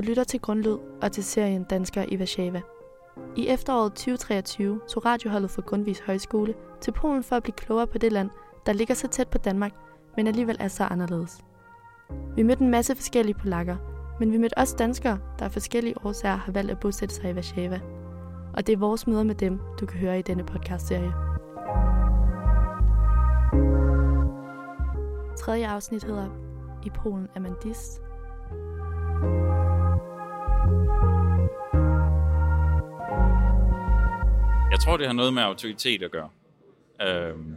Du lytter til Grundlyd og til serien Danskere i Warszawa. I efteråret 2023 tog radioholdet fra Grundvis Højskole til Polen for at blive klogere på det land, der ligger så tæt på Danmark, men alligevel er så anderledes. Vi mødte en masse forskellige polakker, men vi mødte også danskere, der af forskellige årsager har valgt at bosætte sig i Warszawa. Og det er vores møder med dem, du kan høre i denne podcastserie. Tredje afsnit hedder I Polen er man dist, Jeg tror, det har noget med autoritet at gøre. Øhm,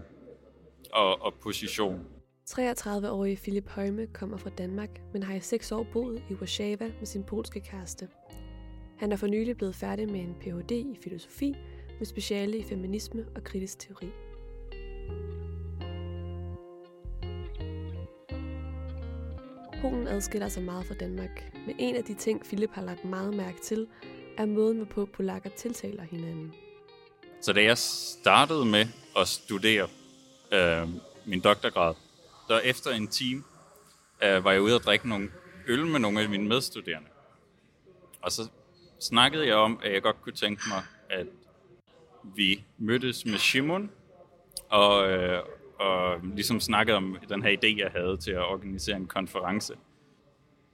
og, og position. 33-årige Philip Højme kommer fra Danmark, men har i seks år boet i Warszawa med sin polske kæreste. Han er for nylig blevet færdig med en Ph.D. i filosofi med speciale i feminisme og kritisk teori. Polen adskiller sig meget fra Danmark, men en af de ting, Philip har lagt meget mærke til, er måden, hvorpå polakker tiltaler hinanden. Så da jeg startede med at studere øh, min doktorgrad, der efter en time øh, var jeg ude og drikke nogle øl med nogle af mine medstuderende. Og så snakkede jeg om, at jeg godt kunne tænke mig, at vi mødtes med Shimon, og, øh, og ligesom snakkede om den her idé, jeg havde til at organisere en konference.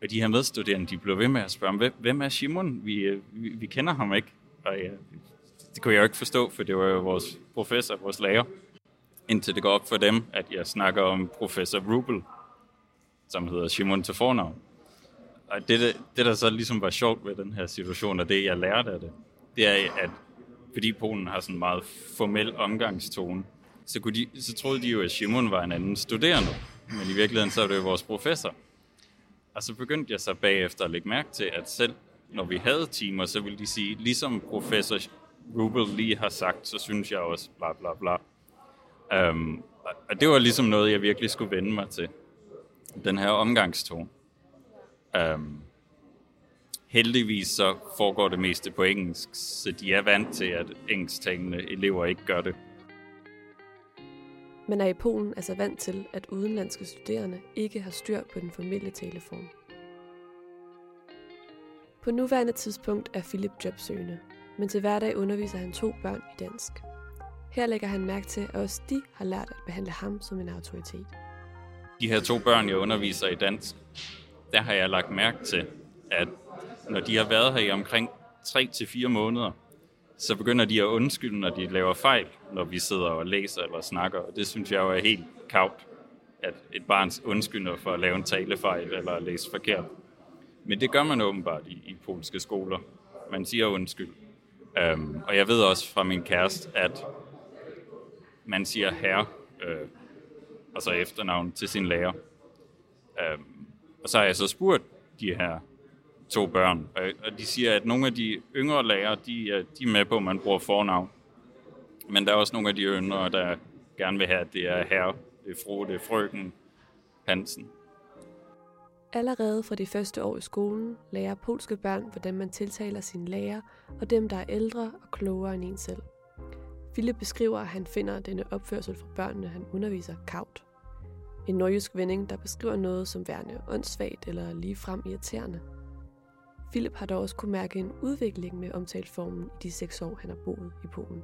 Og de her medstuderende, de blev ved med at spørge, hvem er Shimon? Vi, øh, vi, vi kender ham ikke. Og jeg det kunne jeg jo ikke forstå, for det var jo vores professor, vores lærer. Indtil det går op for dem, at jeg snakker om professor Rubel, som hedder Simon til fornavn. Og det, det, der så ligesom var sjovt ved den her situation, og det jeg lærte af det, det er, at fordi Polen har sådan en meget formel omgangstone, så, kunne de, så troede de jo, at Simon var en anden studerende. Men i virkeligheden så er det jo vores professor. Og så begyndte jeg så bagefter at lægge mærke til, at selv når vi havde timer, så ville de sige, ligesom professor Rubel lige har sagt, så synes jeg også bla bla bla. Um, og det var ligesom noget, jeg virkelig skulle vende mig til. Den her omgangstone. Um, heldigvis så foregår det meste på engelsk, så de er vant til, at engelsktalende elever ikke gør det. Men er i Polen altså vant til, at udenlandske studerende ikke har styr på den formelle taleform. På nuværende tidspunkt er Philip jobsøgende, men til hverdag underviser han to børn i dansk. Her lægger han mærke til, at også de har lært at behandle ham som en autoritet. De her to børn, jeg underviser i dansk, der har jeg lagt mærke til, at når de har været her i omkring 3-4 måneder, så begynder de at undskylde, når de laver fejl, når vi sidder og læser eller snakker. Og det synes jeg jo er helt kavt, at et barn undskylder for at lave en talefejl eller at læse forkert. Men det gør man åbenbart i, i polske skoler. Man siger undskyld. Øhm, og jeg ved også fra min kæreste, at man siger herre, øh, altså efternavn til sin lærer. Øhm, og så har jeg så spurgt de her to børn, og, og de siger, at nogle af de yngre lærere, de, øh, de er med på, at man bruger fornavn. Men der er også nogle af de yngre, der gerne vil have, at det er herre, det er fru, det er frøken Hansen. Allerede fra de første år i skolen lærer polske børn, hvordan man tiltaler sine lærer og dem, der er ældre og klogere end en selv. Philip beskriver, at han finder denne opførsel fra børnene, han underviser, kavt. En nordjysk vending, der beskriver noget som værende åndssvagt eller ligefrem irriterende. Philip har dog også kunne mærke en udvikling med omtalformen i de seks år, han har boet i Polen.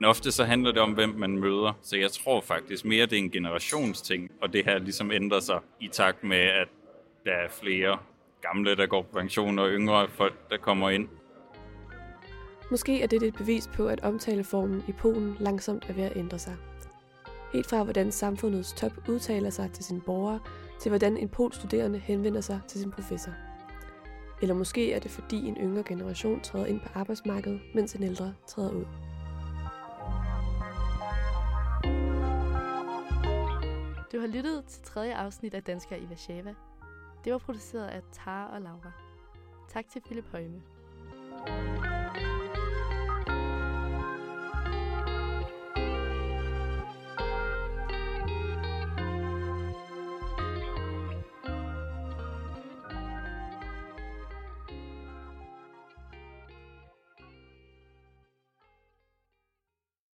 Men ofte så handler det om, hvem man møder, så jeg tror faktisk mere, det er en generationsting, og det her ligesom ændrer sig i takt med, at der er flere gamle, der går på pension, og yngre folk, der kommer ind. Måske er det et bevis på, at omtaleformen i Polen langsomt er ved at ændre sig. Helt fra hvordan samfundets top udtaler sig til sine borgere, til hvordan en polsk studerende henvender sig til sin professor. Eller måske er det fordi en yngre generation træder ind på arbejdsmarkedet, mens en ældre træder ud. Du har lyttet til tredje afsnit af Danskere i Warszawa. Det var produceret af Tara og Laura. Tak til Philip Højme. thank you